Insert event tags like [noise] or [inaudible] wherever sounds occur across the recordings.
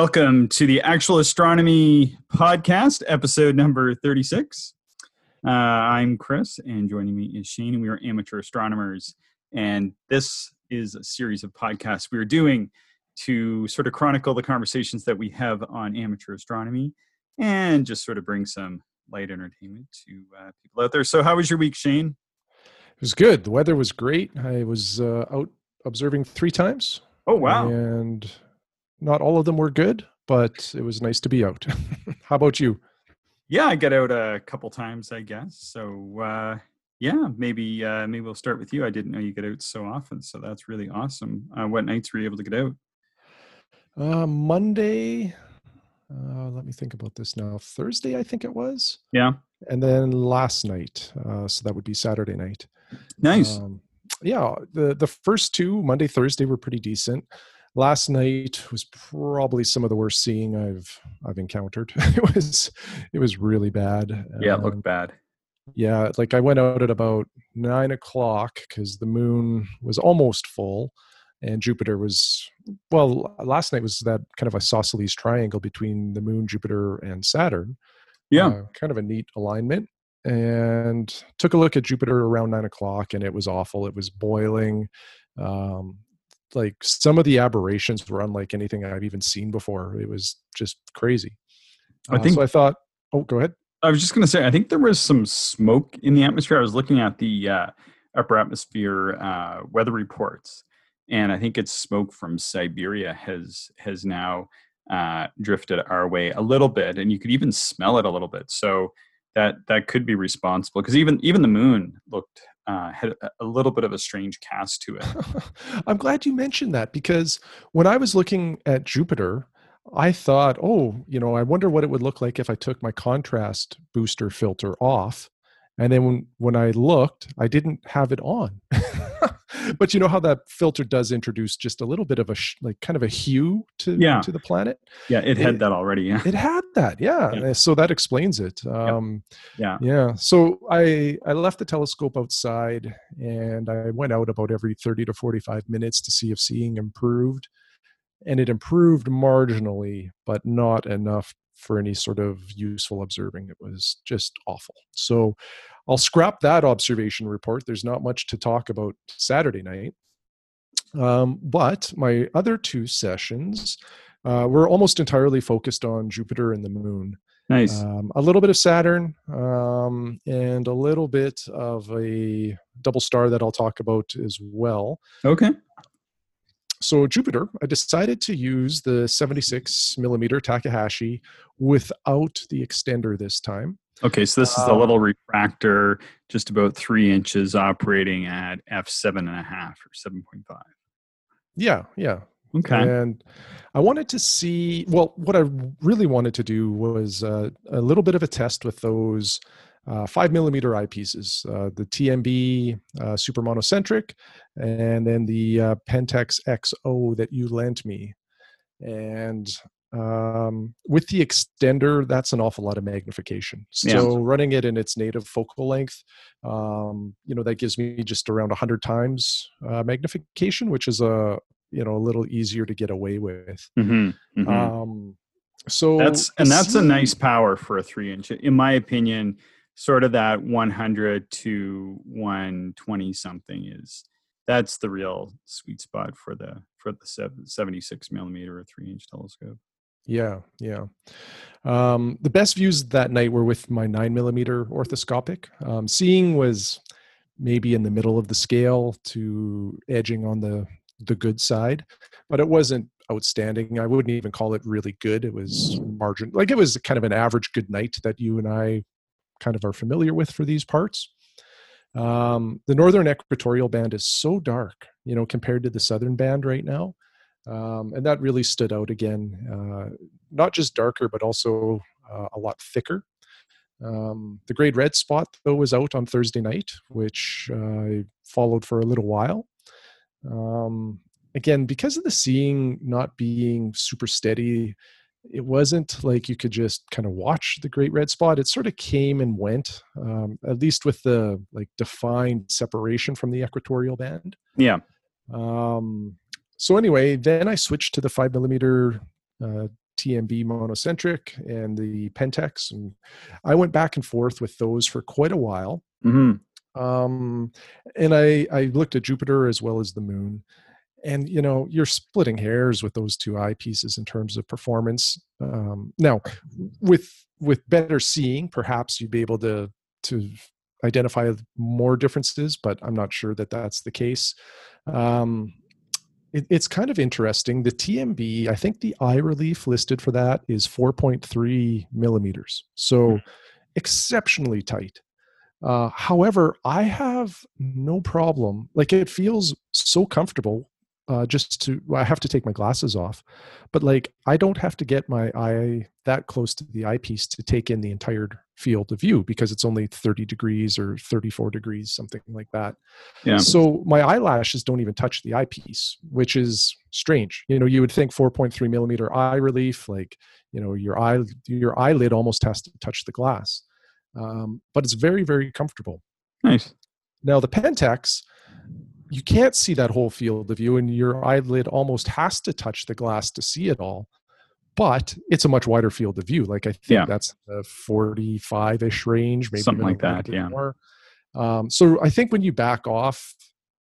Welcome to the Actual Astronomy Podcast, episode number 36. Uh, I'm Chris, and joining me is Shane, and we are amateur astronomers. And this is a series of podcasts we are doing to sort of chronicle the conversations that we have on amateur astronomy and just sort of bring some light entertainment to uh, people out there. So, how was your week, Shane? It was good. The weather was great. I was uh, out observing three times. Oh, wow. And not all of them were good, but it was nice to be out. [laughs] How about you? Yeah, I got out a couple times, I guess. So, uh, yeah, maybe uh, maybe we'll start with you. I didn't know you get out so often, so that's really awesome. Uh, what nights were you able to get out? Uh, Monday. Uh, let me think about this now. Thursday, I think it was. Yeah. And then last night, uh, so that would be Saturday night. Nice. Um, yeah, the the first two Monday, Thursday were pretty decent. Last night was probably some of the worst seeing I've I've encountered. [laughs] it was it was really bad. yeah, it looked um, bad. Yeah, like I went out at about nine o'clock because the moon was almost full, and Jupiter was well. Last night was that kind of isosceles triangle between the moon, Jupiter, and Saturn. Yeah, uh, kind of a neat alignment. And took a look at Jupiter around nine o'clock, and it was awful. It was boiling. Um, like some of the aberrations were unlike anything I've even seen before. It was just crazy. I uh, think. So I thought. Oh, go ahead. I was just going to say. I think there was some smoke in the atmosphere. I was looking at the uh, upper atmosphere uh, weather reports, and I think it's smoke from Siberia has has now uh, drifted our way a little bit, and you could even smell it a little bit. So that that could be responsible because even even the moon looked uh, had a little bit of a strange cast to it. [laughs] I'm glad you mentioned that because when I was looking at Jupiter, I thought, oh, you know, I wonder what it would look like if I took my contrast booster filter off. And then when, when I looked, I didn't have it on. [laughs] [laughs] but you know how that filter does introduce just a little bit of a sh- like kind of a hue to yeah. to the planet. Yeah, it had it, that already. Yeah, it had that. Yeah, yeah. so that explains it. Um, yeah, yeah. So I I left the telescope outside and I went out about every thirty to forty five minutes to see if seeing improved, and it improved marginally, but not enough for any sort of useful observing. It was just awful. So I'll scrap that observation report. There's not much to talk about Saturday night. Um, but my other two sessions uh, were almost entirely focused on Jupiter and the moon. Nice. Um, a little bit of Saturn um, and a little bit of a double star that I'll talk about as well. Okay so Jupiter, I decided to use the 76 millimeter Takahashi without the extender this time. Okay, so this is a um, little refractor, just about three inches, operating at f seven and a half or seven point five. Yeah, yeah. Okay. And I wanted to see. Well, what I really wanted to do was uh, a little bit of a test with those uh, five millimeter eyepieces, uh, the TMB uh, super monocentric, and then the uh, Pentax XO that you lent me. And um, with the extender, that's an awful lot of magnification. So yeah. running it in its native focal length, um, you know, that gives me just around 100 times uh, magnification, which is a you know a little easier to get away with. Mm-hmm, mm-hmm. Um, so that's and that's a nice power for a three inch, in my opinion sort of that 100 to 120 something is that's the real sweet spot for the for the 76 millimeter or three inch telescope. Yeah yeah. Um, the best views that night were with my nine millimeter orthoscopic. Um, seeing was maybe in the middle of the scale to edging on the the good side but it wasn't outstanding. I wouldn't even call it really good. It was margin like it was kind of an average good night that you and i kind of are familiar with for these parts. Um, the northern equatorial band is so dark, you know, compared to the southern band right now. Um, and that really stood out again, uh, not just darker, but also uh, a lot thicker. Um, the great red spot, though, was out on Thursday night, which I followed for a little while. Um, again, because of the seeing not being super steady, it wasn't like you could just kind of watch the great red spot it sort of came and went um, at least with the like defined separation from the equatorial band yeah um, so anyway then i switched to the five millimeter uh, TMB monocentric and the Pentax, and I went back and forth with those for quite a while. Mm-hmm. Um, and I I looked at Jupiter as well as the Moon, and you know you're splitting hairs with those two eyepieces in terms of performance. Um, now, with with better seeing, perhaps you'd be able to to identify more differences, but I'm not sure that that's the case. Um, it, it's kind of interesting. The TMB, I think the eye relief listed for that is 4.3 millimeters, so Hmm. exceptionally tight. Uh, however, I have no problem. Like it feels so comfortable. Uh, just to, well, I have to take my glasses off, but like I don't have to get my eye that close to the eyepiece to take in the entire field of view because it's only 30 degrees or 34 degrees, something like that. Yeah. So my eyelashes don't even touch the eyepiece, which is strange. You know, you would think 4.3 millimeter eye relief, like you know, your eye, your eyelid almost has to touch the glass, um, but it's very, very comfortable. Nice. Now the Pentax, you can't see that whole field of view, and your eyelid almost has to touch the glass to see it all. But it's a much wider field of view. Like I think Yeah. that's the 45-ish range, maybe Something like that, yeah. More. Um, so I think when you back off,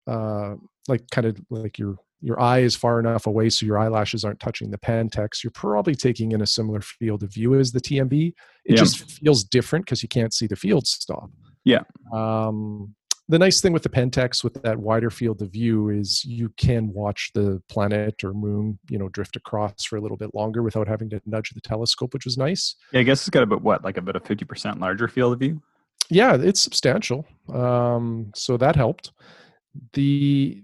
uh, like kind of like your your eye is far enough away so your eyelashes aren't touching the Pentax, you're probably taking in a similar field of view as the TMB. It Yeah. just feels different because you can't see the field stop. Yeah. Um, the nice thing with the Pentax with that wider field of view is you can watch the planet or moon, you know, drift across for a little bit longer without having to nudge the telescope, which was nice. Yeah, I guess it's got about what, like about a fifty percent larger field of view. Yeah, it's substantial. Um, so that helped. The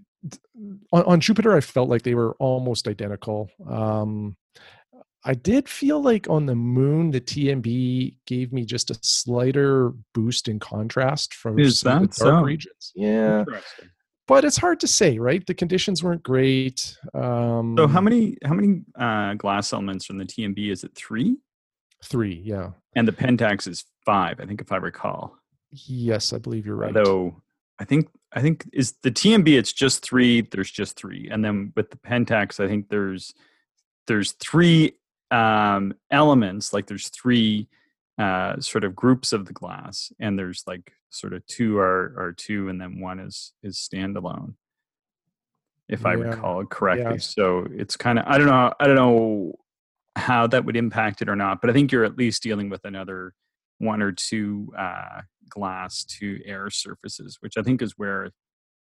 on, on Jupiter, I felt like they were almost identical. Um, I did feel like on the moon, the TMB gave me just a slighter boost in contrast from Is some of the dark so? regions. Yeah, but it's hard to say, right? The conditions weren't great. Um, So how many how many uh, glass elements from the TMB is it three? Three, yeah. And the Pentax is five, I think, if I recall. Yes, I believe you're right. Although I think I think is the TMB it's just three. There's just three, and then with the Pentax, I think there's there's three um, elements. Like there's three uh, sort of groups of the glass, and there's like sort of two are are two, and then one is is standalone. If I Yeah. recall correctly, Yeah. so it's kind of I don't know I don't know how that would impact it or not, but I think you're at least dealing with another one or two uh, glass to air surfaces, which I think is where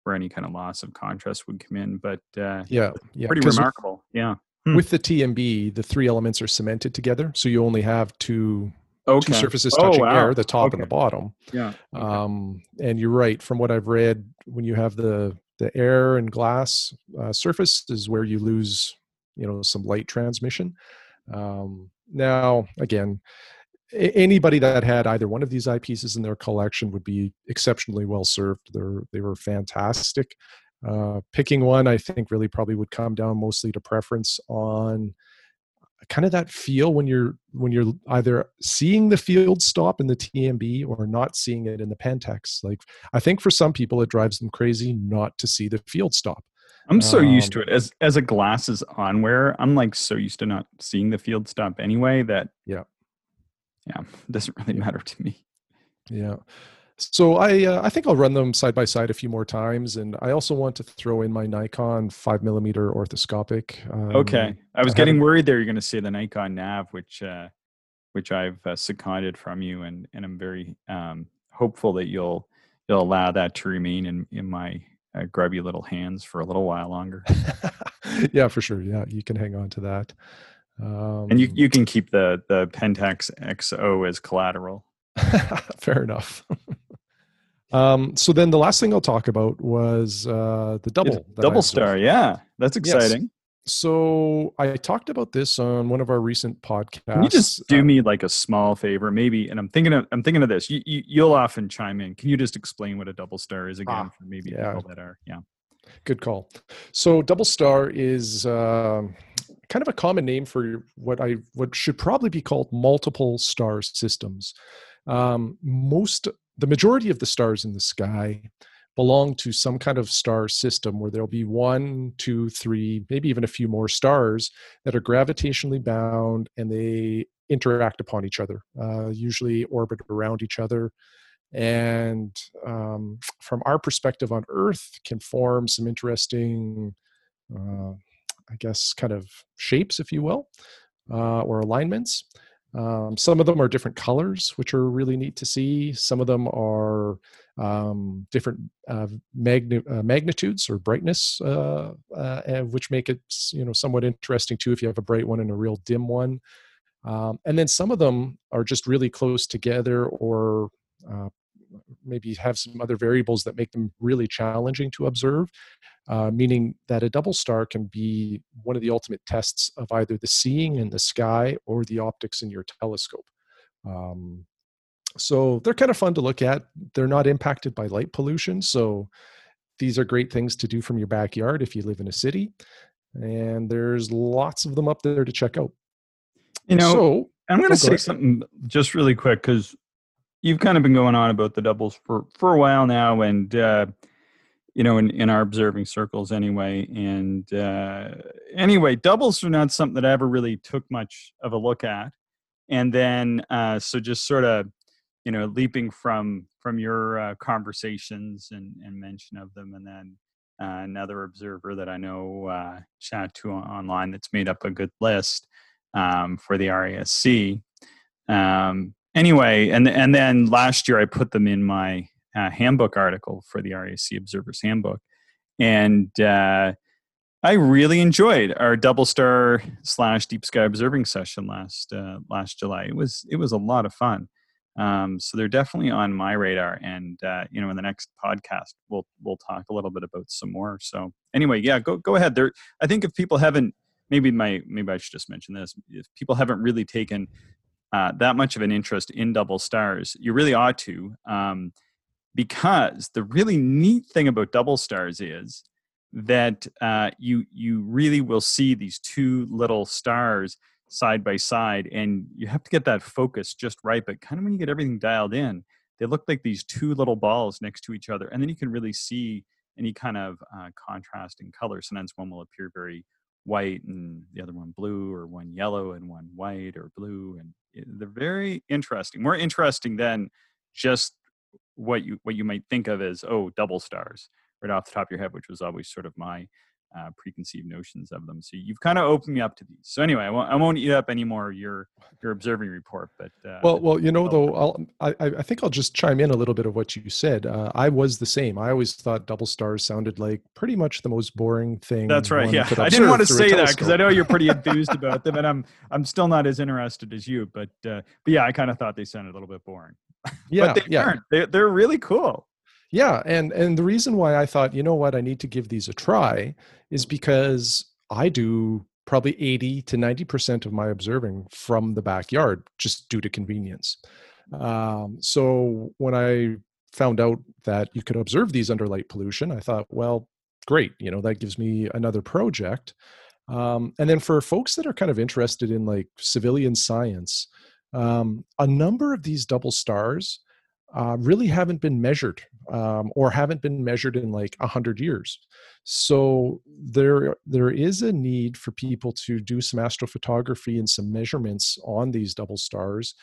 where any kind of loss of contrast would come in. But uh, yeah, yeah. pretty remarkable. Yeah. Hmm. With the TMB, the three elements are cemented together, so you only have two Okay. two surfaces Oh, touching wow. air, the top and the bottom. Yeah. okay. Um, and you're right. From what I've read, when you have the the air and glass uh, surface, is where you lose, you know, some light transmission. Um, now, again, a- anybody that had either one of these eyepieces in their collection would be exceptionally well served. They're they were fantastic. Uh, picking one, I think, really probably would come down mostly to preference on kind of that feel when you're when you're either seeing the field stop in the TMB or not seeing it in the Pentax. Like I think for some people it drives them crazy not to see the field stop. I'm so used to um, it as as a glasses on wear. I'm like so used to not seeing the field stop anyway that Yeah. yeah, [laughs] it doesn't really Yeah. matter to me. Yeah. So I uh, I think I'll run them side by side a few more times, and I also want to throw in my Nikon five millimeter orthoscopic. Um, Okay, I was I getting worried there. You're going to say the Nikon Nav, which uh, which I've uh, seconded from you, and and I'm very um, hopeful that you'll you'll allow that to remain in in my uh, grubby little hands for a little while longer, [laughs] yeah, for sure. Yeah, you can hang on to that. Um, and you you can keep the the Pentax XO as collateral. [laughs] Fair enough. Um, so then the last thing I'll talk about was uh, the double. Double star, yeah, that's exciting. So I talked about this on one of our recent podcasts. Can you just do Uh, me like a small favor, maybe? And I'm thinking of I'm thinking of this. You, you you'll often chime in. Can you just explain what a double star is again Ah, for maybe yeah. people that are yeah. Good call. So double star is um kind of a common name for what I what should probably be called multiple star systems. Um, most the majority of the stars in the sky belong to some kind of star system where there'll be one, two, three, maybe even a few more stars that are gravitationally bound and they interact upon each other, uh, usually orbit around each other. And um, from our perspective on Earth, can form some interesting, uh, I guess, kind of shapes, if you will, uh, or alignments. Um, some of them are different colors, which are really neat to see. Some of them are um, different uh, magni- uh, magnitudes or brightness, uh, uh which make it you know somewhat interesting too. If you have a bright one and a real dim one, um, and then some of them are just really close together, or uh, maybe have some other variables that make them really challenging to observe, uh, meaning that a double star can be one of the ultimate tests of either the seeing in the sky or the optics in your telescope. Um, so they're kind of fun to look at. They're not impacted by light pollution. So these are great things to do from your backyard if you live in a city. And there's lots of them up there to check out. You know, so, I'm going to say something just really quick because you've kind of been going on about the doubles for for a while now, and uh, you know, in in our observing circles anyway. And uh, anyway, doubles are not something that I ever really took much of a look at. And then, uh, so just sort of, you know, leaping from from your uh, conversations and and mention of them, and then uh, another observer that I know uh, chat to online that's made up a good list um, for the RASC. Um, anyway, and and then last year I put them in my uh, handbook article for the RASC Observers Handbook, and uh, I really enjoyed our double star slash deep sky observing session last uh, last July. It was it was a lot of fun. Um, so they're definitely on my radar, and uh, you know, in the next podcast, we'll we'll talk a little bit about some more. So anyway, yeah, go go ahead. There, I think if people haven't, maybe my maybe I should just mention this. If people haven't really taken uh, that much of an interest in double stars, you really ought to, um, because the really neat thing about double stars is that uh, you you really will see these two little stars side by side, and you have to get that focus just right. But kind of when you get everything dialed in, they look like these two little balls next to each other, and then you can really see any kind of uh, contrast in color. Sometimes one will appear very white and the other one blue or one yellow and one white or blue and Eh, they're very interesting more interesting than just what you what you might think of as oh double stars right off the top of your head which was always sort of my uh, preconceived notions of them. So you've kind of opened me up to these. So anyway, I won't, I won't eat up any more your your observing report. But uh, well, well, you know, though, I'll, I I think I'll just chime in a little bit of what you said. Uh, I was the same. I always thought double stars sounded like pretty much the most boring thing. That's right. Yeah, I didn't want to say that because I know you're pretty enthused [laughs] about them, and I'm I'm still not as interested as you. But uh, but yeah, I kind of thought they sounded a little bit boring. [laughs] Yeah, but they yeah. They, they're really cool yeah and and the reason why i thought you know what? I need to give these a try is because i do probably 80 to 90% of my observing from the backyard just due to convenience. Um, so when i found out that you could observe these under light pollution i thought well great you know that gives me another project. Um, and then for folks that are kind of interested in like civilian science um, a number of these double stars uh, really haven't been measured um, or haven't been measured in like a hundred years. So there there is a need for people to do some astrophotography and some measurements on these double stars.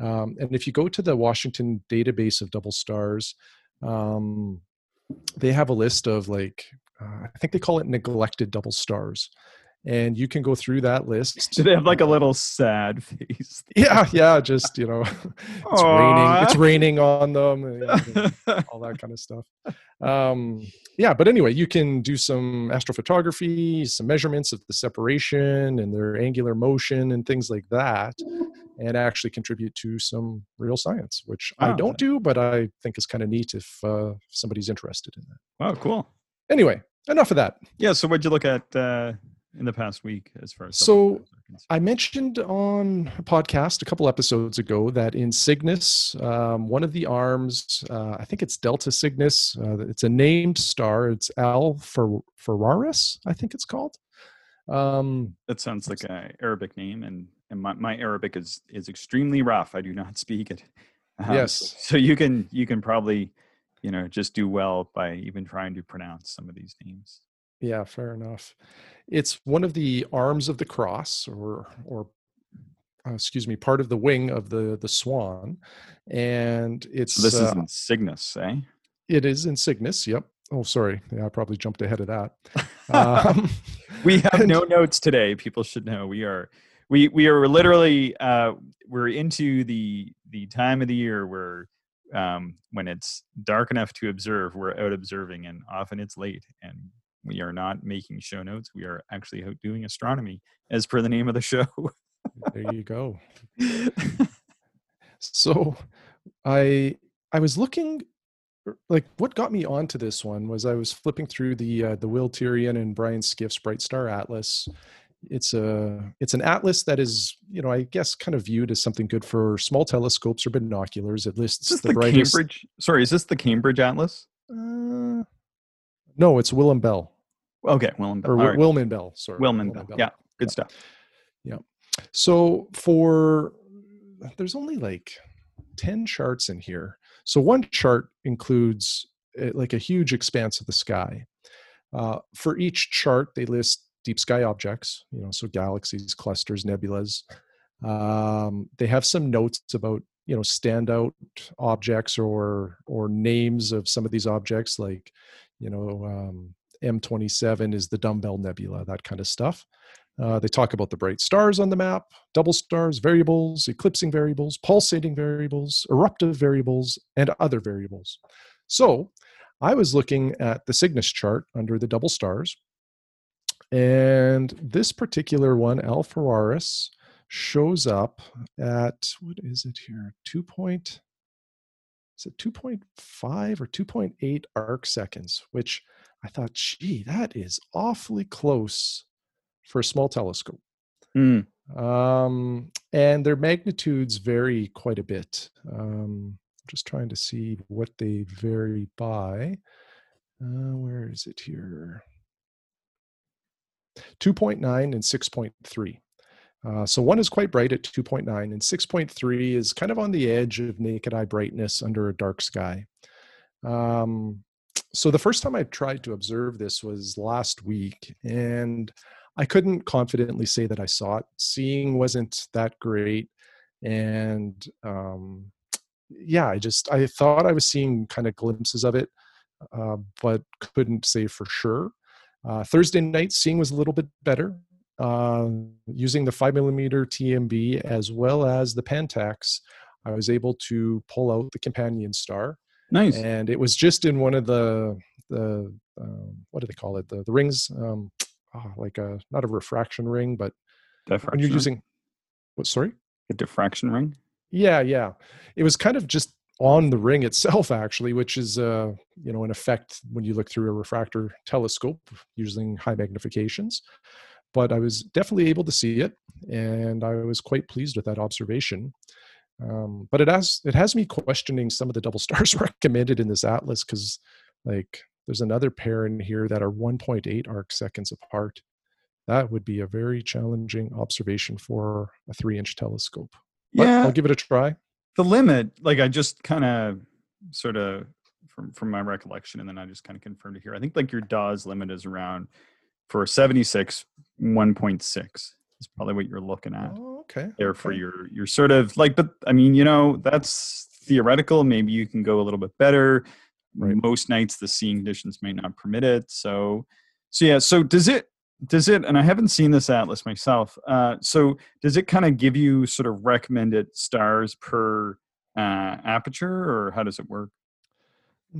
Um, and if you go to the Washington database of double stars, um, they have a list of like uh, I think they call it neglected double stars and you can go through that list. [laughs] Do they have like a little sad face? [laughs] Yeah, yeah, just you know, [laughs] it's Aww. raining. It's raining on them, and, all that kind of stuff. Um, yeah, but anyway, you can do some astrophotography, some measurements of the separation and their angular motion and things like that, and actually contribute to some real science, which wow. I don't do, but I think is kind of neat if uh, somebody's interested in that. Oh, cool. Anyway, enough of that. Yeah. So, what'd you look at? Uh in the past week as far as so i mentioned on a podcast a couple episodes ago that in cygnus um, one of the arms uh, i think it's delta cygnus uh, it's a named star. It's Al Fawaris i think it's called. Um, that sounds like an arabic name and, and my, my arabic is is extremely rough. I do not [laughs] speak it. Um, yes. so you can you can probably you know just do well by even trying to pronounce some of these names. Yeah, fair enough. It's one of the arms of the cross, or or uh, excuse me, part of the wing of the the swan, and it's So this is uh, in Cygnus, eh? it is in Cygnus. Yep. Oh, sorry. Yeah, I probably jumped ahead of that. [laughs] Um, we [laughs] have and- no notes today. People should know we are we we are literally uh, we're into the the time of the year where um, when it's dark enough to observe, we're out observing, and often it's late, and we are not making show notes. We are actually out doing astronomy, as per the name of the show. there you go. [laughs] So, I I was looking er, like what got me onto this one was I was flipping through the uh, the Wil Tirion and Brian Skiff's Bright Star Atlas. It's a it's an atlas that is you know I guess kind of viewed as something good for small telescopes or binoculars. It lists the, the, brightest. Cambridge? Sorry, is this the Cambridge Atlas? Uh, no, it's Willmann-Bell Okay, Willmann-Bell. or right. Willmann-Bell. Sorry, Willmann Wilman Bell. Yeah, good stuff. Yeah. So for there's only like 10 charts in here. So one chart includes uh, like a huge expanse of the sky. Uh, for each chart, they list deep sky objects, you know, so galaxies, clusters, nebulas. Um, they have some notes about you know standout objects or or names of some of these objects, like you know um, M27 is the Dumbbell Nebula, that kind of stuff. Uh, they talk about the bright stars on the map, double stars, variables, eclipsing variables, pulsating variables, eruptive variables, and other variables. So I was looking at the Cygnus chart under the double stars. And this particular one, Al Fawaris, shows up at what is it here? 2. Point, is it 2.5 or 2.8 arc seconds, which I thought, gee, that is awfully close for a small telescope. Hmm. Um, and their magnitudes vary quite a bit. Um, just trying to see what they vary by. Uh, where is it here? 2.9 and 6.3. Uh, so one is quite bright at 2.9, and 6.3 is kind of on the edge of naked eye brightness under a dark sky. Um, so the first time I tried to observe this was last week, and I couldn't confidently say that I saw it. Seeing wasn't that great, and um, yeah, I just I thought I was seeing kind of glimpses of it, uh, but couldn't say for sure. Uh, Thursday night, seeing was a little bit better. Uh, using the five millimeter TMB as well as the Pentax, I was able to pull out the companion star, Nice. and it was just in one of the the um, what do they call it the the rings um, oh, like a not a refraction ring, but when diffraction. you're using what? Sorry. a diffraction ring. Yeah, yeah. It was kind of just on the ring itself, actually, which is, uh, you know, an effect when you look through a refractor telescope using high magnifications. But I was definitely able to see it, and I was quite pleased with that observation. Um, but it has it has me questioning some of the double stars [laughs] recommended in this atlas because, like, there's another pair in here that are 1.8 arc seconds apart. That would be a very challenging observation for a three-inch telescope. But Yeah, I'll give it a try. the limit like i just kind of sort of from from my recollection and then i just kind of confirmed it here i think like your dawes limit is around for 76 1.6 is probably what you're looking at Oh, okay. there for okay. your your sort of like but i mean you know that's theoretical maybe you can go a little bit better Right. most nights the seeing conditions may not permit it so so yeah so does it does it and i haven't seen this atlas myself uh so does it kind of give you sort of recommended stars per uh aperture or how does it work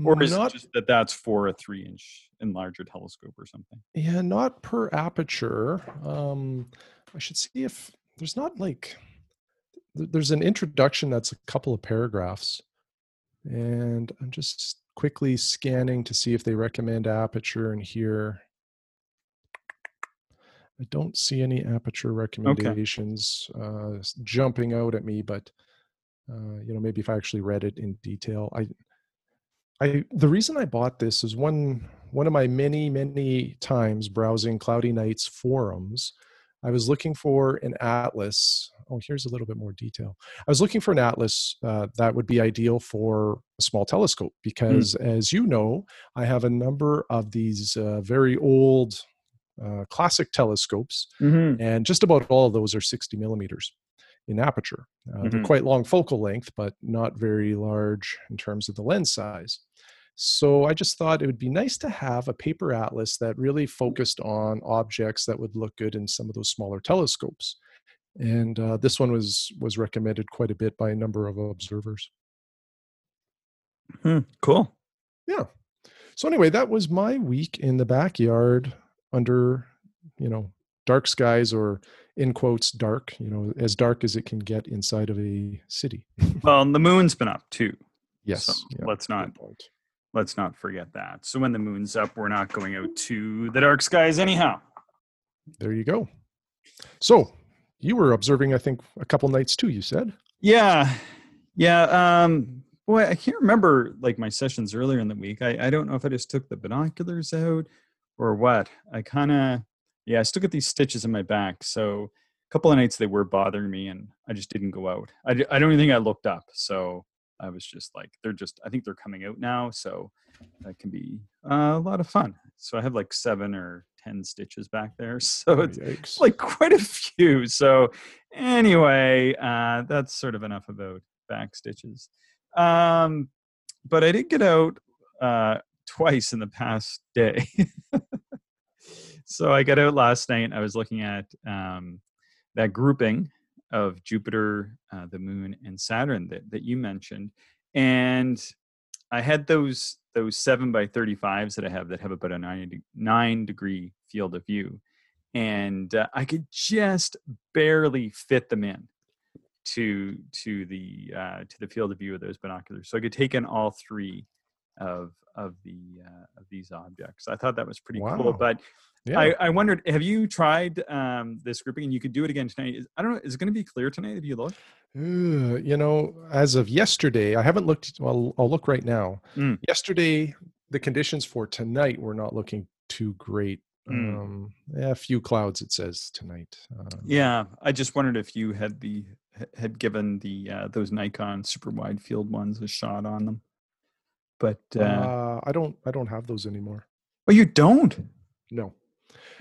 or is not it just that that's for a three inch and larger telescope or something yeah, not per aperture. Um, I should see if there's not like there's an introduction that's a couple of paragraphs, and I'm just quickly scanning to see if they recommend aperture in here. I don't see any aperture recommendations uh, jumping out at me, but uh, you know maybe if I actually read it in detail, I I the reason I bought this is one one of my many many times browsing Cloudy Nights forums. I was looking for an atlas oh, here's a little bit more detail. I was looking for an atlas uh, that would be ideal for a small telescope Hmm. because, as you know, I have a number of these uh, very old uh, classic telescopes, Mm-hmm. and just about all of those are 60 millimeters in aperture. Uh, They're Mhm. quite long focal length, but not very large in terms of the lens size. So I just thought it would be nice to have a paper atlas that really focused on objects that would look good in some of those smaller telescopes. And uh, this one was was recommended quite a bit by a number of observers. Hmm. Cool. Yeah. So anyway, that was my week in the backyard under, you know, dark skies or in quotes dark, you know, as dark as it can get inside of a city. Well, and the moon's been up too. Yes. So yeah, let's not. Let's not forget that. So when the moon's up, we're not going out to the dark skies anyhow. There you go. So you were observing, I think, a couple nights too. You said. Yeah. Yeah. Um boy, I can't remember like my sessions earlier in the week. I, I don't know if I just took the binoculars out or what. I kinda yeah, I still get these stitches in my back. So a couple of nights they were bothering me and I just didn't go out. I don't even think I looked up. So I was just like, they're just, I think they're coming out now. So that can be a lot of fun. So I have like seven or 10 stitches back there. [laughs] So it's, Yikes. like quite a few. So anyway, uh, that's sort of enough about back stitches. Um, but I did get out uh, twice in the past day. [laughs] so I got out last night. I was looking at um, that grouping of Jupiter, uh, the Moon, and Saturn that, that you mentioned, and I had those those seven by thirty fives that I have that have about a nine nine degree field of view, and uh, I could just barely fit them in to to the uh, to the field of view of those binoculars. So I could take in all three of of the uh, of these objects. I thought that was pretty cool. But yeah. I, I wondered, have you tried um, this grouping? And you could do it again tonight. Is, I don't know. Is it going to be clear tonight if you look? Uh, you know, as of yesterday, I haven't looked. Well, I'll look right now. Mm. Yesterday, the conditions for tonight were not looking too great. Mm. Um, yeah, a few clouds. It says tonight. Um, Yeah, I just wondered if you had the had given the uh, those Nikon super wide field ones a shot on them. But uh, uh, I don't. I don't have those anymore. oh, you don't. No.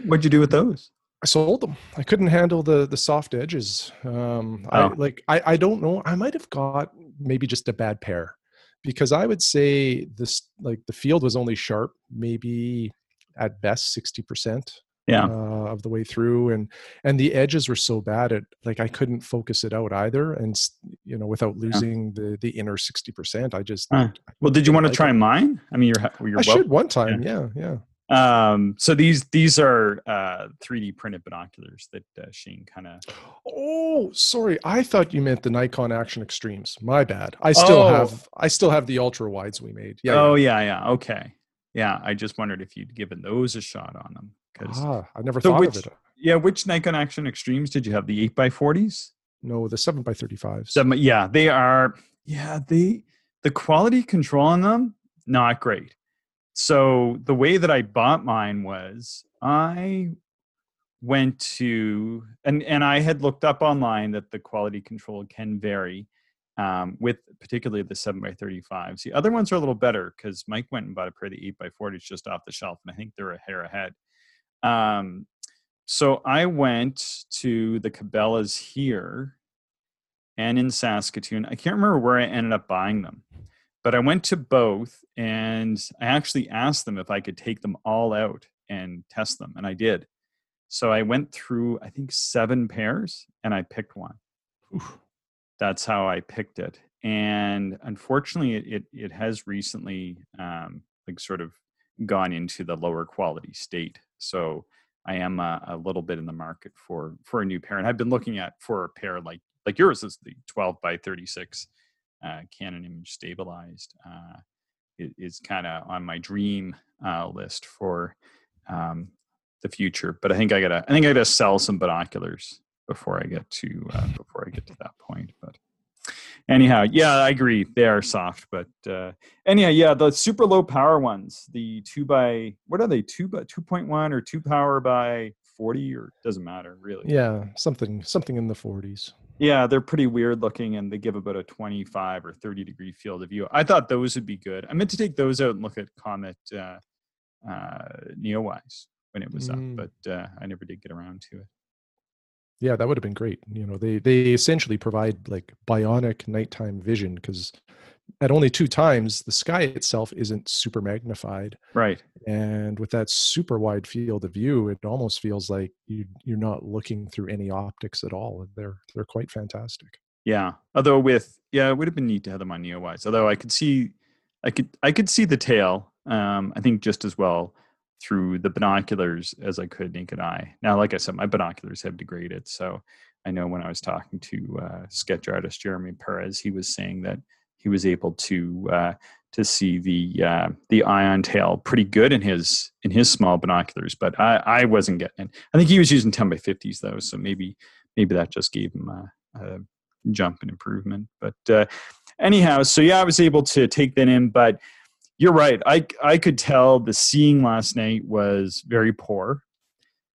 What'd you do with those? I sold them. I couldn't handle the the soft edges. Um, I Oh. like. I I don't know. I might have got maybe just a bad pair, because I would say this like the field was only sharp maybe at best sixty percent. Yeah. Uh, of the way through, and and the edges were so bad at like I couldn't focus it out either, and you know without losing the the inner sixty percent, I just Huh. I Well, did you want to like try it. mine? I mean, you're you're I well. should one time. Yeah, yeah. Um, so these these are uh, 3D printed binoculars that uh, Shane kind of. Oh, sorry. I thought you meant the Nikon Action Extremes. My bad. I still Oh. have I still have the ultra wides we made. Yeah. oh yeah. yeah, yeah, okay, yeah. I just wondered if you'd given those a shot on them because Ah, I never So thought which- of it. yeah. Which Nikon Action Extremes did you have? The eight x forties. No, the seven by thirty five. Seven, yeah, they are. Yeah, they the quality control on them not great. So the way that I bought mine was I went to and and I had looked up online that the quality control can vary um, with particularly the seven by thirty fives. The other ones are a little better because Mike went and bought a pair of the eight by forties just off the shelf, and I think they're a hair ahead. Um, so I went to the Cabela's here and in Saskatoon. I can't remember where I ended up buying them, but I went to both and I actually asked them if I could take them all out and test them, and I did. So I went through, I think, seven pairs and I picked one. That's how I picked it. And unfortunately, it, it, it has recently, um, like, sort of gone into the lower quality state. So I am a, a little bit in the market for for a new pair, and I've been looking at for a pair like like yours is the 12 by 36 uh, Canon image stabilized. Uh, is kind of on my dream uh, list for um, the future, but I think I gotta I think I gotta sell some binoculars before I get to uh, before I get to that point. But anyhow, yeah, I agree they are soft, but uh, anyhow, yeah, the super low power ones, the two by what are they two by two point one or two power by forty or doesn't matter really. Yeah, something something in the forties. Yeah, they're pretty weird looking, and they give about a 25 or 30 degree field of view. I thought those would be good. I meant to take those out and look at Comet uh, uh, Neowise when it was Mm. up, but uh, I never did get around to it. Yeah, that would have been great. You know, they they essentially provide like bionic nighttime vision because at only two times the sky itself isn't super magnified, Right. and with that super wide field of view, it almost feels like you you're not looking through any optics at all. They're they're quite fantastic. Yeah. Although with yeah, it would have been neat to have them on Neowise. Although I could see, I could I could see the tail. Um, I think just as well through the binoculars as I could naked eye. Now, like I said, my binoculars have degraded, so I know when I was talking to uh, sketch artist Jeremy Perez, he was saying that he was able to uh, to see the uh, the ion tail pretty good in his in his small binoculars, but I, I wasn't getting it. I think he was using 10 by 50s though, so maybe maybe that just gave him a, a jump in improvement. But uh, anyhow, so yeah, I was able to take that in, but you're right. I I could tell the seeing last night was very poor,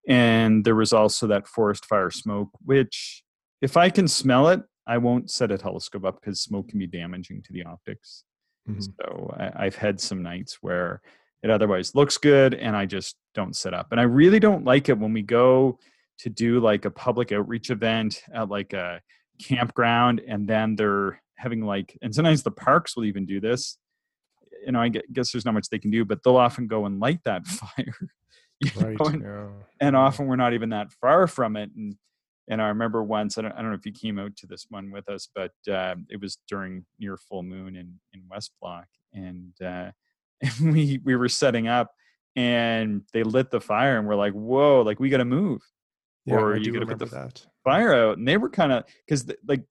and there was also that forest fire smoke, which if I can smell it, I won't set a telescope up because smoke can be damaging to the optics. Mhm. So I, I've had some nights where it otherwise looks good, and I just don't set up. And I really don't like it when we go to do like a public outreach event at like a campground, and then they're having like, and sometimes the parks will even do this. You know, I guess there's not much they can do, but they'll often go and light that [laughs] fire. Right. know, and, yeah. and often we're not even that far from it. And and I remember once, I don't, I don't know if you came out to this one with us, but uh, it was during near full moon in in West Block, and uh, and [laughs] we we were setting up, and they lit the fire, and we're like, whoa, like we got to move Yeah, or I you gotta put remember the that. fire out and they were kind of because like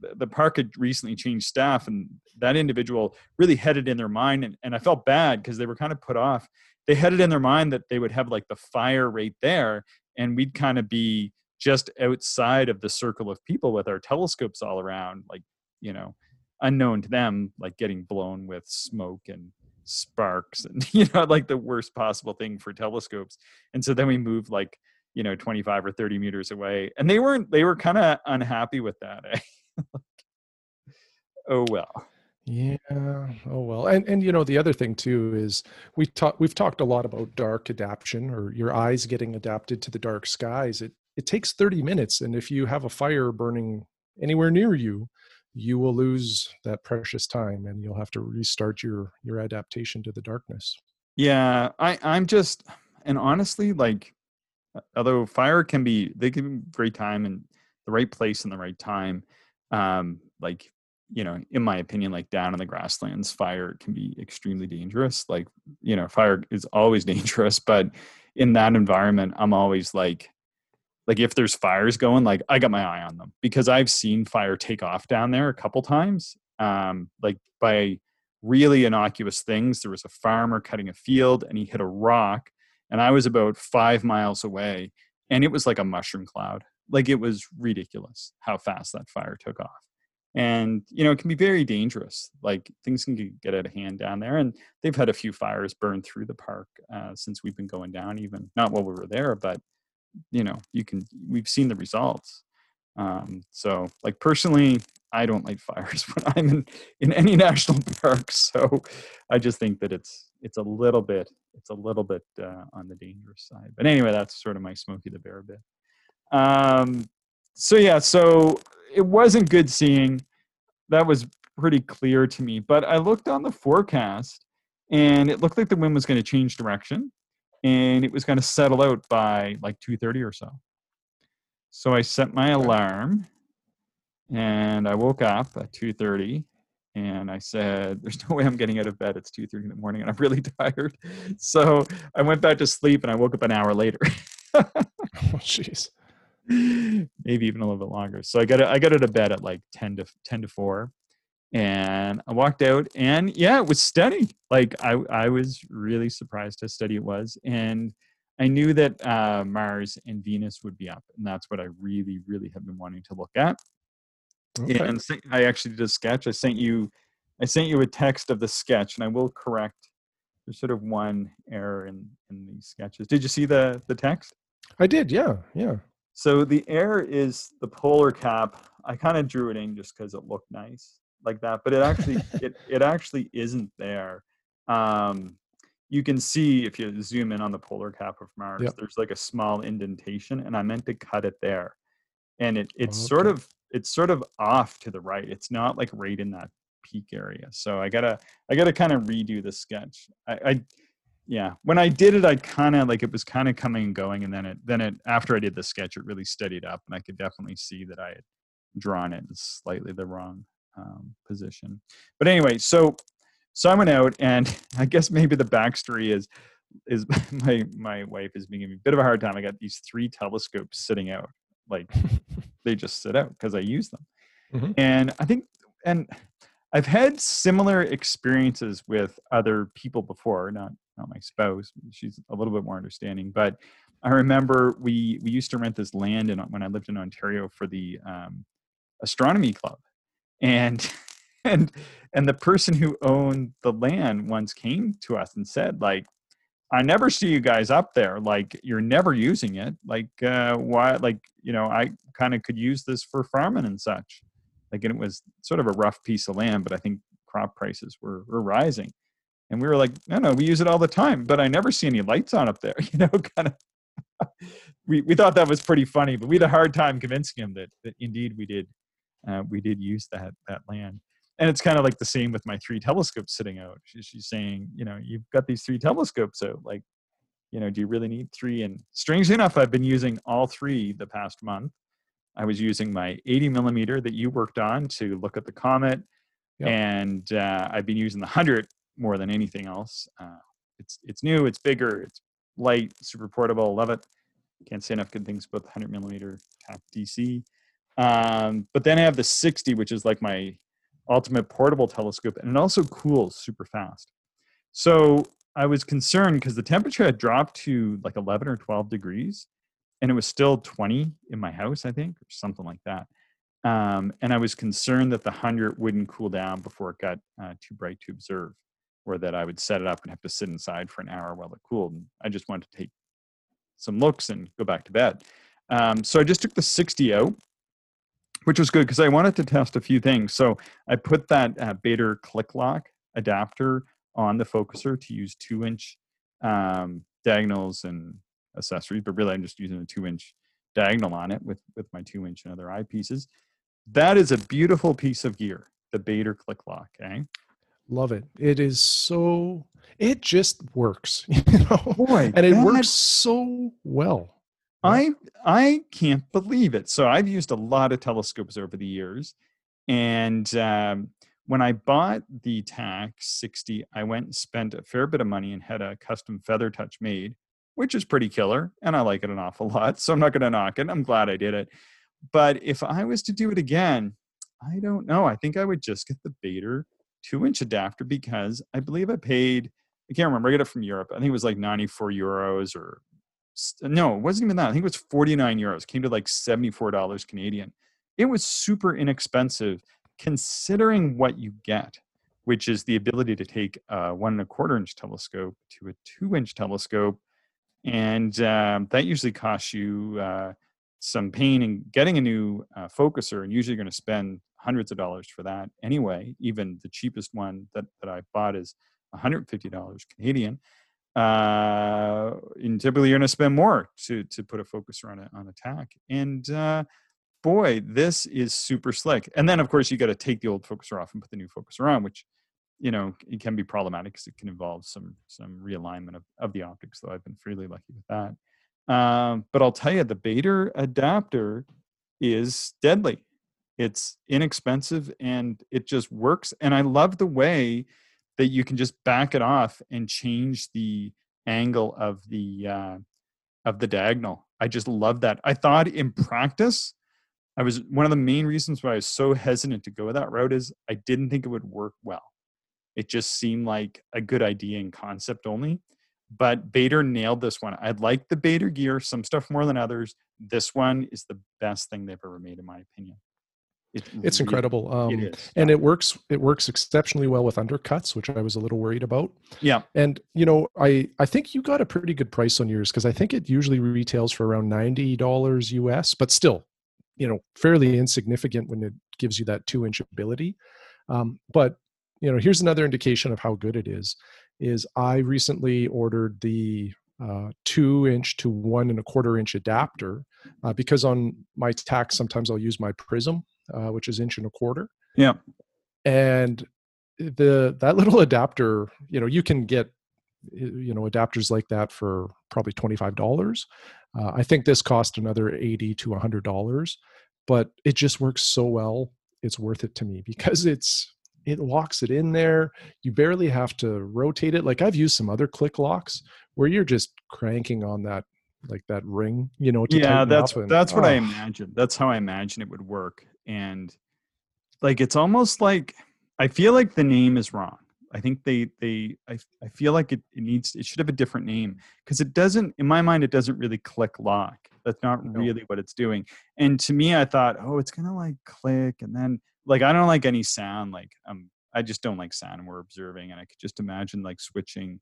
the- the park had recently changed staff and that individual really had it in their mind and, and i felt bad because they were kind of put off they had it in their mind that they would have like the fire right there and we'd kind of be just outside of the circle of people with our telescopes all around like you know unknown to them like getting blown with smoke and sparks and [laughs] you know like the worst possible thing for telescopes and so then we moved like you know 25 or 30 meters away and they weren't they were kind of unhappy with that eh? [laughs] oh well Yeah. Oh well. And and you know the other thing too is we talk we've talked a lot about dark adaptation or your eyes getting adapted to the dark skies. It it takes 30 minutes and if you have a fire burning anywhere near you, you will lose that precious time and you'll have to restart your your adaptation to the darkness. yeah i i'm just and honestly like uh, although fire can be they can be great time and the right place and the right time um like you know in my opinion like down in the grasslands fire can be extremely dangerous like you know fire is always [laughs] dangerous but in that environment i'm always like like if there's fires going like i got my eye on them because i've seen fire take off down there a couple times um like by really innocuous things. There was a farmer cutting a field and he hit a rock and i was about five miles away and it was like a mushroom cloud. Like it was ridiculous how fast that fire took off. And you know it can be very dangerous. Like things can get- out of hand down there and they've had a few fires burn through the park uh, since we've been going down even. Not while we were there but you know you can we've seen the results. Um, so like personally i don't light fires [laughs] when i'm in in any [laughs] national park so i just think that it's it's a little bit it's a little bit uh, on the dangerous side. But anyway that's sort of my smokey the bear bit. Um so yeah so it wasn't good seeing. That was pretty clear to me but i looked on the forecast and it looked like the wind was going to change direction and it was going to settle out by like 2.30 or so. So i set my alarm and i woke up at 2.30 and i said [laughs] there's no way i'm getting out of bed. It's 2.30 in the morning and i'm really [laughs] tired. So i went back to sleep and i woke up an hour later. [laughs] Oh jeez. maybe even a little bit longer. So I got I got out of bed at like ten to ten to four, and I walked out, and yeah, it was steady. Like I I was really surprised how steady it was, and I knew that uh, Mars and Venus would be up, and that's what I really really have been wanting to look at. Okay. And I actually did a sketch. I sent you I sent you a text of the sketch, and I will correct. There's sort of one error in in these sketches. Did you see the the text? I did, yeah, yeah. So the error is the polar cap I kind of drew it in just because it looked nice like that, but it actually [laughs] it it actually isn't there. Um, you can see if you zoom in on the polar cap of Mars, Yep. there's like a small indentation, and I meant to cut it there, and it it's Oh, sort of it's sort of off to the right. It's not like right in that peak area. So I gotta I gotta kind of redo the sketch. I, I yeah when I did it, I kind of like it was kind of coming and going, and then it then it after I did the sketch, it really steadied up, and I could definitely see that I had drawn it in slightly the wrong um, position. But anyway, so so I went out, and [laughs] I guess maybe the backstory is is [laughs] my my wife is giving me a bit of a hard time. I got these three telescopes sitting out, like [laughs] they just sit out because I use them. Mhm. And I think, and I've had similar experiences with other people before, not not my spouse. She's a little bit more understanding, but I remember we we used to rent this land in when I lived in Ontario for the um, astronomy club, and [laughs] and and the person who owned the land once came to us and said like I never see you guys up there. Like you're never using it. Like uh, why? Like you know, I kind of could use this for farming and such. Like and it was sort of a rough piece of land, but I think crop prices were were rising, and we were like, no, no, we use it all the time, but I never see any lights on up there. [laughs] You know, kind of. [laughs] we we thought that was pretty funny, but we had a hard time convincing him that that indeed we did uh, we did use that that land and it's kind of like the same with my three telescopes sitting out. She, she's saying, you know, you've got these three telescopes out. Like, you know, do you really need three? And strangely enough, I've been using all three the past month. I was using my 80 millimeter that you worked on to look at the comet, Yep. and uh, I've been using the 100 more than anything else. Uh, it's it's new, it's bigger, it's light, super portable. Love it. Can't say enough good things about the 100 millimeter cap DC. Um, but then I have the 60, which is like my ultimate portable telescope, and it also cools super fast. So I was concerned because the temperature had dropped to like 11 or 12 degrees, and it was still 20 in my house, I think, or something like that. Um, and I was concerned that the 100 wouldn't cool down before it got uh, too bright to observe, or that I would set it up and have to sit inside for an hour while it cooled. And I just wanted to take some looks and go back to bed. Um, so I just took the 60 out, which was good because I wanted to test a few things. So I put that uh, Baader click lock adapter on the focuser to use two inch um, diagonals and accessories, but really I'm just using a two inch diagonal on it with, with my two inch and other eyepieces. That is a beautiful piece of gear, the Baader click lock. Okay. Love it. It is so. It just works, [laughs] you know, Boy, and it works so well. I I can't believe it. So I've used a lot of telescopes over the years, and um, when I bought the Tak 60, I went and spent a fair bit of money and had a custom Feather Touch made, which is pretty killer, and I like it an awful [laughs] lot. So I'm not going to knock it. I'm glad I did it. But if I was to do it again, I don't know. I think I would just get the Baader two inch adapter because I believe I paid. I can't remember. I got it from Europe. I think it was like 94 euros or no, it wasn't even that. I think it was 49 euros. Came to like $74 Canadian. It was super inexpensive considering what you get, which is the ability to take a one and a quarter inch telescope to a two inch telescope. And um, that usually costs you uh, some pain in getting a new uh, focuser. And usually you're going to spend hundreds of dollars for that anyway. Even the cheapest one that, that I bought is $150 Canadian uh, and typically you're going to spend more to to put a focuser on a on attack. And uh, boy, this is super slick. And then of course you got to take the old focuser off and put the new focuser on, which you know it can be problematic because it can involve some some realignment of, of the optics. Though I've been fairly lucky with that. Um, but I'll tell you, the Baader adapter is deadly. It's inexpensive and it just works. And I love the way that you can just back it off and change the angle of the uh, of the diagonal. I just love that. I thought in practice, I was one of the main reasons why I was so hesitant to go that route is I didn't think it would work well. It just seemed like a good idea in concept only. But Baader nailed this one. I like the Baader gear, some stuff more than others. This one is the best thing they've ever made, in my opinion. It It's incredible. Um, it is. and it works it works exceptionally well with undercuts which i was a little worried about yeah. and you know i i think you got a pretty good price on yours because i think it usually retails for around $90 us but still you know fairly insignificant when it gives you that two inch ability um, but you know here's another indication of how good it is is i recently ordered the uh, two inch to one and a quarter inch adapter uh, because on my Tak sometimes i'll use my prism uh, which is inch and a quarter. Yeah. And the that [laughs] little adapter you know you can get you know adapters like that for probably $25 uh, i think this cost another 80 to $100 but it just works so well it's worth it to me because it's it locks it in there. You barely have to rotate it. Like i've used some other click locks where you're just cranking on that like that ring you know yeah that's and, that's what oh. i imagine. That's how i imagine it would work and like it's almost like i feel like the name is wrong I think they they I, I feel like it, it needs it should have a different name because it doesn't in my mind it doesn't really click lock. That's not no. really what it's doing. And to me, I thought, oh, it's gonna like click and then like I don't like any sound. Like um I just don't like sound we're observing and I could just imagine like switching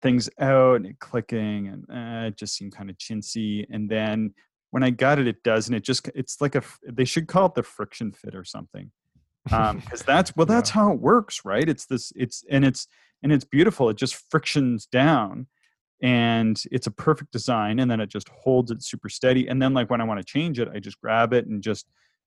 things out and clicking and eh, it just seemed kind of chintzy. And then when I got it, it does and it just it's like a they should call it the friction fit or something. Um because that's well that's yeah. how it works right? It's this it's and it's and it's beautiful it just frictions down and it's a perfect design and then it just holds it super steady and then like when i want to change it i just grab it and just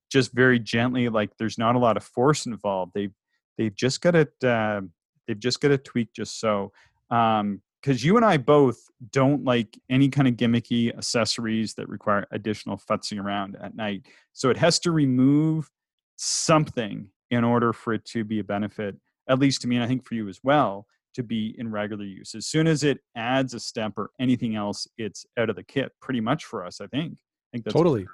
just very gently like there's not a lot of force involved they've they've just got it uh, they've just got to tweak just so. Um because you and i both don't like any kind of gimmicky accessories that require additional futzing around at night so it has to remove something in order for it to be a benefit, at least to me, and I think for you as well, to be in regular use. As soon as it adds a step or anything else, it's out of the kit, pretty much for us, I think. I think that's totally. A,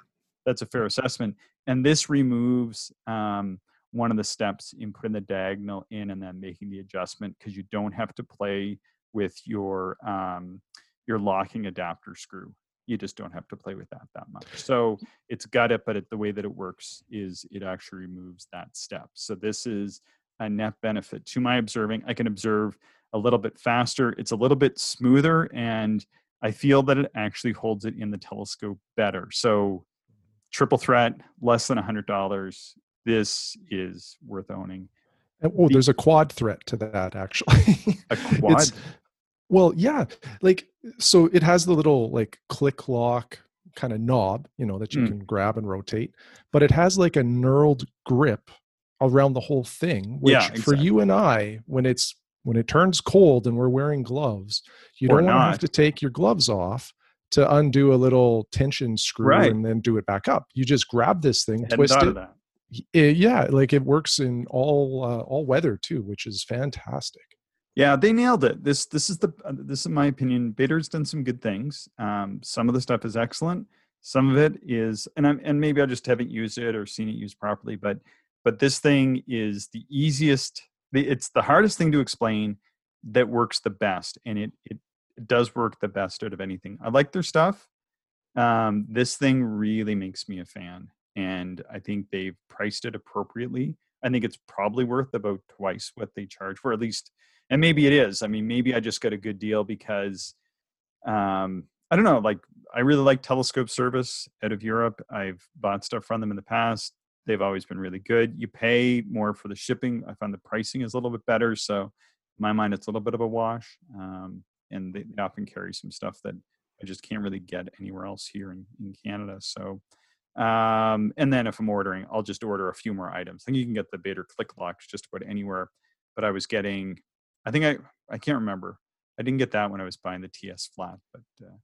that's a fair assessment. And this removes um, one of the steps in putting the diagonal in and then making the adjustment because you don't have to play with your um, your locking adapter screw you just don't have to play with that that much. So it's got it, but it, the way that it works is it actually removes that step. So this is a net benefit to my observing. I can observe a little bit faster. It's a little bit smoother, and I feel that it actually holds it in the telescope better. So triple threat, less than a hundred dollars. This is worth owning. Oh, there's a quad threat to that actually. A [laughs] quad. Well, yeah, like so it has the little like click lock kind of knob, you know, that you mm. can grab and rotate, but it has like a knurled grip around the whole thing, which yeah, exactly. for you and I, when it's when it turns cold and we're wearing gloves, you or don't want to have to take your gloves off to undo a little tension screw right. and then do it back up. You just grab this thing, twist it. it. Yeah, like it works in all uh, all weather too, which is fantastic. Yeah, they nailed it. This this is the uh, this is my opinion. Baader's done some good things. Um, some of the stuff is excellent. Some of it is, and I'm and maybe I just haven't used it or seen it used properly. But but this thing is the easiest. It's the hardest thing to explain that works the best, and it it, it does work the best out of anything. I like their stuff. Um, this thing really makes me a fan, and I think they've priced it appropriately. I think it's probably worth about twice what they charge for, at least and maybe it is. I mean, maybe I just got a good deal because um, I don't know. Like, I really like Telescope Service out of Europe. I've bought stuff from them in the past. They've always been really good. You pay more for the shipping. I find the pricing is a little bit better. So, in my mind, it's a little bit of a wash. Um, and they, they, often carry some stuff that I just can't really get anywhere else here in, in Canada. So, um, and then if I'm ordering, I'll just order a few more items. I think you can get the Baader click locks just about anywhere. But I was getting I think I I can't remember. I didn't get that when I was buying the TS flat, but uh,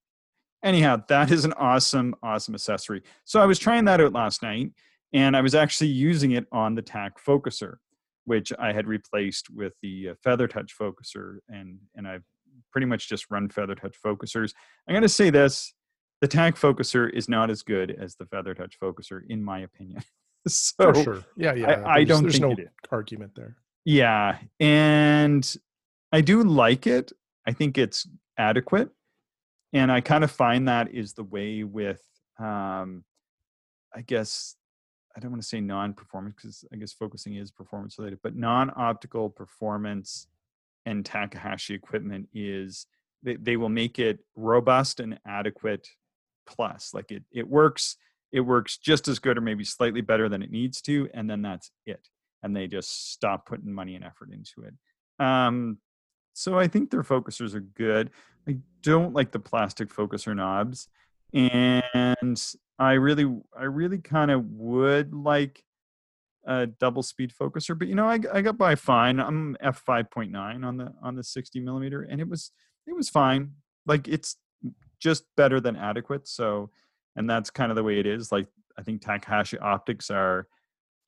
anyhow, that is an awesome, awesome accessory. So I was trying that out last night, and I was actually using it on the TAC focuser, which I had replaced with the uh, Feather Touch focuser, and and I've pretty much just run Feather Touch focusers. I'm going to say this: the TAC focuser is not as good as the Feather Touch focuser, in my opinion. [laughs] so For sure, yeah, yeah. I, I don't think there's think no argument there. Yeah, and I do like it. I think it's adequate. And I kind of find that is the way with, um, I guess, I don't want to say non performance because I guess focusing is performance related, but non optical performance and Takahashi equipment is they, they will make it robust and adequate plus. Like it, it works it works just as good or maybe slightly better than it needs to, and then that's it. And they just stop putting money and effort into it. Um, so I think their focusers are good. I don't like the plastic focuser knobs, and I really, I really kind of would like a double speed focuser, but you know, I, I got by fine. I'm f five point nine on the on the sixty millimeter, and it was it was fine. Like it's just better than adequate. So, and that's kind of the way it is. Like I think Takahashi optics are,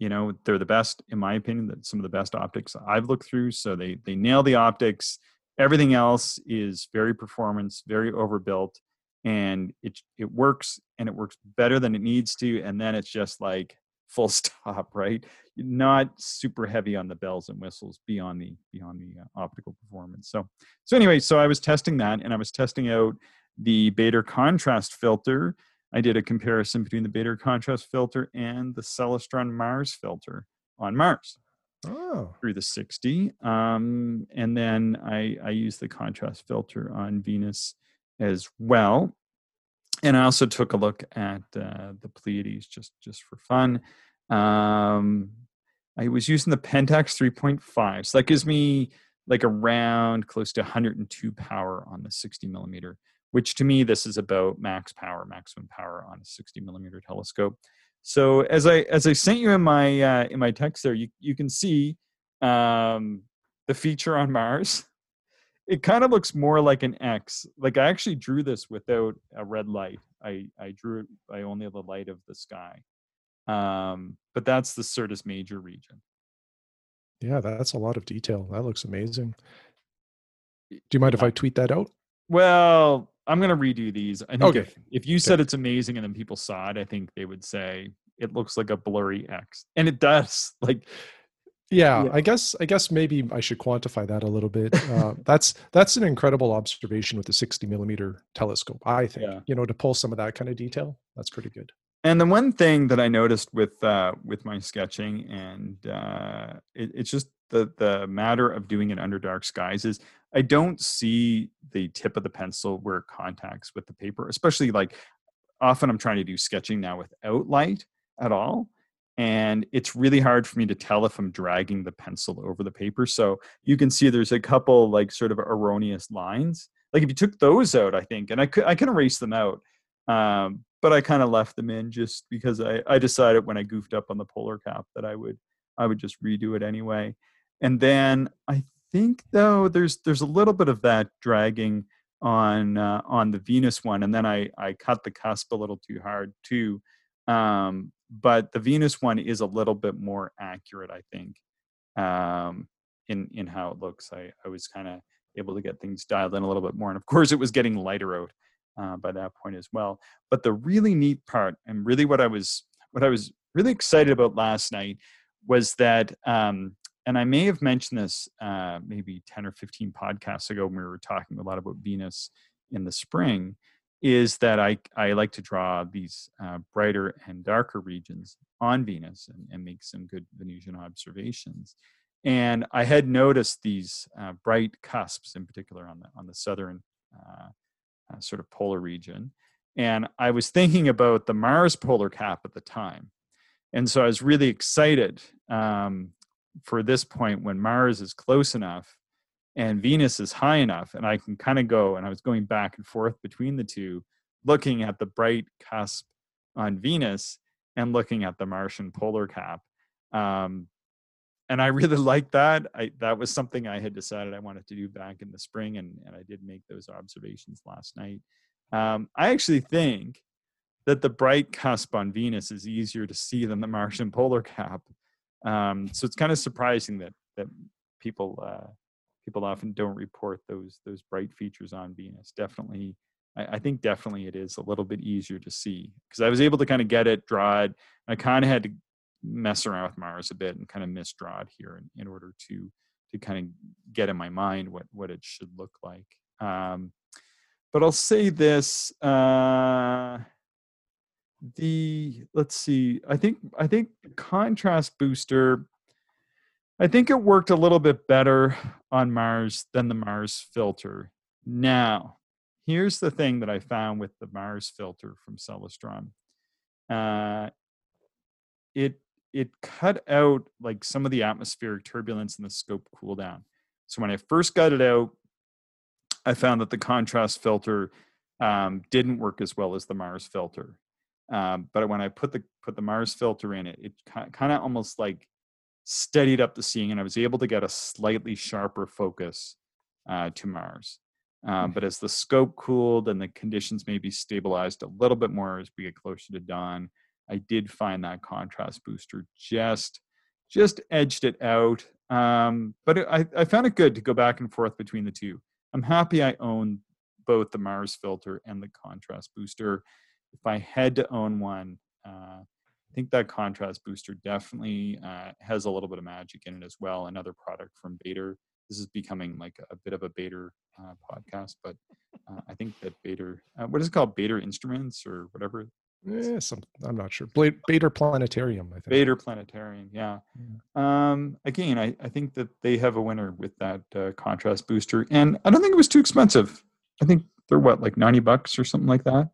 you know, they're the best in my opinion. That some of the best optics I've looked through. So they they nail the optics. Everything else is very performance, very overbuilt, and it it works and it works better than it needs to. And then it's just like [laughs] full stop right not super heavy on the bells and whistles beyond the beyond the uh, optical performance so so anyway so i was testing that and i was testing out the Baader contrast filter i did a comparison between the Baader contrast filter and the Celestron mars filter on mars oh. through the 60 um, and then i i used the contrast filter on venus as well and I also took a look at uh, the Pleiades just just for fun. Um, I was using the Pentax 3.5, so that gives me like around close to 102 power on the 60 millimeter, which to me this is about max power, maximum power on a 60 millimeter telescope. So as I as I sent you in my uh, in my text there, you you can see um, the feature on Mars [laughs] it kind of looks more like an X. Like I actually drew this without a red light. I I drew it by only the light of the sky. Um, but that's the Syrtis Major region. Yeah, that's a lot of detail. That looks amazing. Do you mind if I tweet that out? Well, I'm gonna redo these. I think Okay. if, if you said it's amazing and then people saw it, I think they would say it looks like a blurry X. And it does. [laughs] Like Yeah, Yeah. I guess I guess maybe I should quantify that a little bit. Uh, [laughs] that's that's an incredible observation with the 60 millimeter telescope. I think Yeah. you know to pull some of that kind of detail. That's pretty good. And the one thing that I noticed with uh, with my sketching, and uh, it, it's just the the matter of doing it under dark skies is I don't see the tip of the pencil where it contacts with the paper, especially like often I'm trying to do sketching now without light at all. And it's really hard for me to tell if I'm dragging the pencil over the paper. So you can see there's a couple like sort of erroneous lines. Like if you took those out, I think, and I could I can erase them out. Um, but I kind of left them in just because I, I decided when I goofed up on the polar cap that I would I would just redo it anyway. And then I think though there's there's a little bit of that dragging on uh, on the Venus one, and then I I cut the cusp a little too hard too. Um, but the Venus one is a little bit more accurate, I think, um, in in how it looks. I I was kind of able to get things dialed in a little bit more, and of course it was getting lighter out uh, by that point as well. But the really neat part, and really what I was what I was really excited about last night was that, um, and I may have mentioned this uh, maybe ten or fifteen podcasts ago when we were talking a lot about Venus in the spring, is that I I like to draw these uh, brighter and darker regions on Venus and, and make some good Venusian observations. And I had noticed these uh, bright cusps, in particular on the on the southern uh, uh, sort of polar region. And I was thinking about the Mars polar cap at the time. And so I was really excited um, for this point when Mars is close enough and Venus is high enough. And I can kind of go, and I was going back and forth between the two, looking at the bright cusp on Venus and looking at the Martian polar cap. Um, and I really [laughs] liked that. I that was something I had decided I wanted to do back in the spring, and and I did make those observations last night. Um, I actually think that the bright cusp on Venus is easier to see than the Martian polar cap. Um, so it's kind of surprising that that people uh, people often don't report those those bright features on Venus. Definitely, I, think definitely it is a little bit easier to see because I was able to kind of get it, draw it. I kind of had to mess around with Mars a bit and kind of misdraw it here in, in order to to kind of get in my mind what what it should look like. Um, but I'll say this: uh, the let's see, I think I think contrast booster. I think it worked a little bit better on Mars than the Mars filter. Now, here's the thing that I found with the Mars filter from Celestron uh, it it cut out like some of the atmospheric turbulence in the scope cool down. So when I first got it out, I found that the contrast filter um, didn't work as well as the Mars filter. Um, but when I put the put the Mars filter in it, it kind of almost like steadied up the seeing, and I was able to get a slightly sharper focus uh, to Mars. Um, but as the scope cooled and the conditions maybe stabilized a little bit more as we get closer to dawn, I did find that contrast booster just just edged it out. Um, but it, I, I found it good to go back and forth between the two. I'm happy I own both the Mars filter and the contrast booster. If I had to own one, uh, I think that contrast booster definitely uh, has a little bit of magic in it as well. Another product from Baader. This is becoming like a, bit of a Baader uh, podcast, but uh, I think that Baader, uh, what is it called, Baader Instruments or whatever yeah, some, I'm not sure. Baader Planetarium, I think. Baader Planetarium, yeah. yeah. Um, again, I, I think that they have a winner with that uh, contrast booster, and I don't think it was too expensive. I think they're what, like 90 bucks or something like that.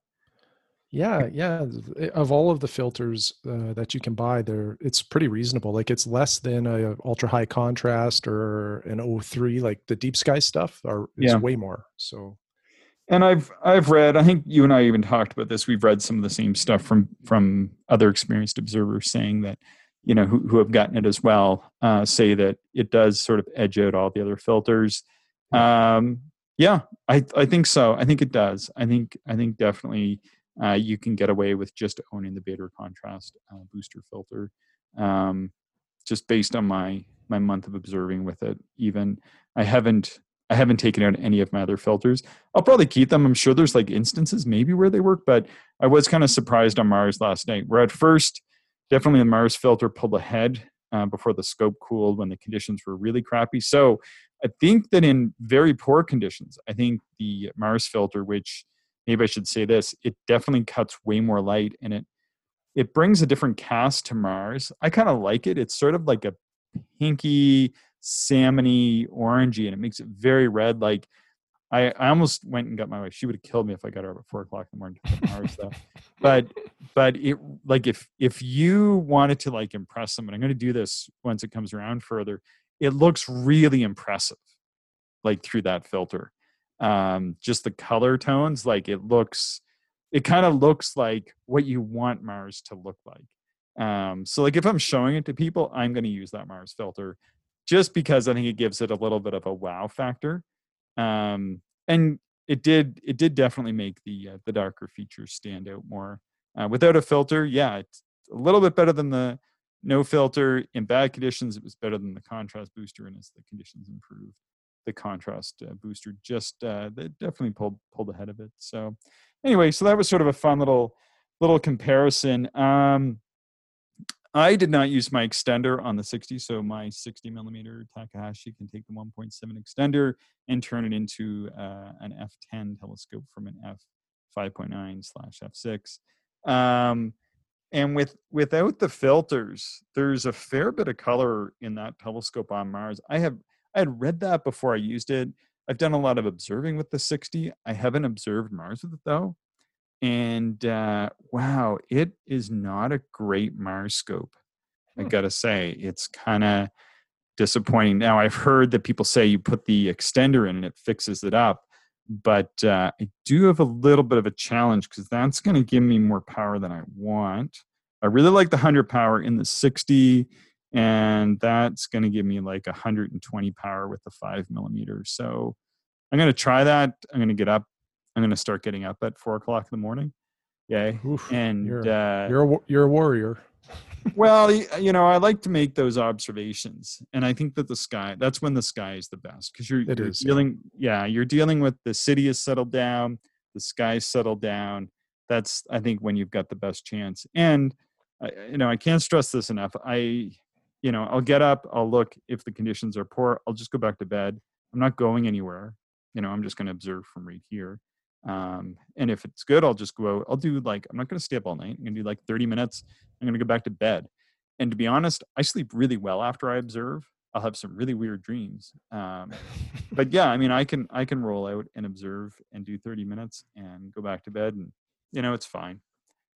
Yeah, yeah. Of all of the filters uh, that you can buy, there it's pretty reasonable. Like it's less than a ultra high contrast or an O3. Like the deep sky stuff are is yeah. way more. So and I've I've read. I think you and I even talked about this. We've read some of the same stuff from from other experienced observers saying that you know who who have gotten it as well uh, say that it does sort of edge out all the other filters. Um, yeah, I I think so. I think it does. I think I think definitely uh, you can get away with just owning the Baader contrast uh, booster filter, um, just based on my my month of observing with it. Even I haven't I haven't taken out any of my other filters. I'll probably keep them. I'm sure there's like instances maybe where they work, but I was kind of surprised on Mars last night. Where at first, definitely the Mars filter pulled ahead uh, before the scope cooled when the conditions were really crappy. So I think that in very poor conditions, I think the Mars filter, which maybe I should say this, it definitely cuts way more light and it it brings a different cast to Mars. I kind of like it. It's sort of like a pinky salmony orangey and it makes it very red like I, I almost went and got my wife. She would have killed me if I got her up at four o'clock in the morning to though. But [laughs] but it like if if you wanted to like impress them, someone, I'm gonna do this once it comes around further. It looks really impressive, like through that filter. Um, just the color tones, like it looks it kind of looks like what you want Mars to look like. Um, so like if I'm showing it to people, I'm gonna use that Mars filter just because I think it gives it a little bit of a wow factor. Um, and it did it did definitely make the uh, the darker features stand out more. Uh, without a filter, yeah, it's a little bit better than the no filter. In bad conditions, it was better than the contrast booster, and as the conditions improved, the contrast uh, booster just uh, definitely pulled pulled ahead of it. So anyway, so that was sort of a fun little little comparison. Um, I did not use my extender on the 60, so my 60 millimeter Takahashi can take the 1.7 extender and turn it into uh, an f10 telescope from an f5.9 slash f6. Um, and with without the filters, there's a fair bit of color in that telescope on Mars. I have I had read that before I used it. I've done a lot of observing with the 60. I haven't observed Mars with it though and uh, wow, it is not a great Mars scope. I hmm. gotta say, it's kind of disappointing. Now, I've heard that people say you put the extender in and it fixes it up, but uh, I do have a little bit of a challenge because that's going to give me more power than I want. I really like the 100 power in the 60, and that's going to give me like 120 power with the 5 millimeter. So I'm going to try that. I'm going to get up I'm going to start getting up at four o'clock in the morning. Yay. Oof, and you're, uh, you're, a, you're a warrior. well, [laughs] you know, I like to make those observations. And I think that the sky, that's when the sky is the best because you're, you're is, dealing, yeah. yeah, you're dealing with the city is settled down, the sky settled down. That's, I think, when you've got the best chance. And, you know, I can't stress this enough. I, you know, I'll get up, I'll look if the conditions are poor, I'll just go back to bed. I'm not going anywhere. You know, I'm just going to observe from right here. Um, and if it's good, I'll just go. I'll do like, I'm not going to stay up all night. I'm going to do like 30 minutes. I'm going to go back to bed. And to be honest, I sleep really well after I observe. I'll have some really weird dreams. Um, but yeah, I mean, I can, I can roll out and observe and do 30 minutes and go back to bed and, you know, it's fine.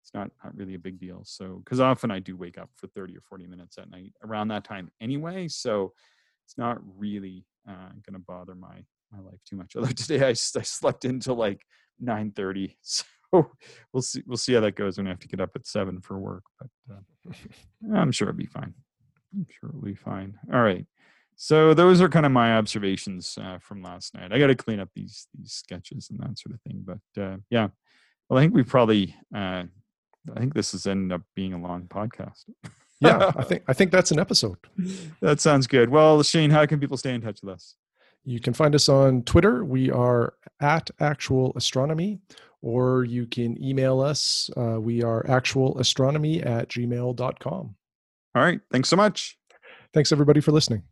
it's not not really a big deal. So because often I do wake up for thirty or forty minutes at night around that time anyway, so it's not really uh, going to bother my my life too much. Although today I, I slept until like nine thirty, [laughs] so we'll see we'll see how that goes when I have to get up at seven for work. But uh, [laughs] I'm sure it'll be fine. I'm sure it'll be fine. All right. So those are kind of my observations uh, from last night. I got to clean up these these sketches and that sort of thing. But uh, yeah, well, I think we probably. Uh, I think this has ended up being a long podcast. yeah, I [laughs] think I think that's an episode. that sounds good. Well, Shane, how can people stay in touch with us? You can find us on Twitter. We are at Actual Astronomy, or you can email us. Uh, we are actualastronomy at gmail.com. All right. Thanks so much. Thanks, everybody, for listening.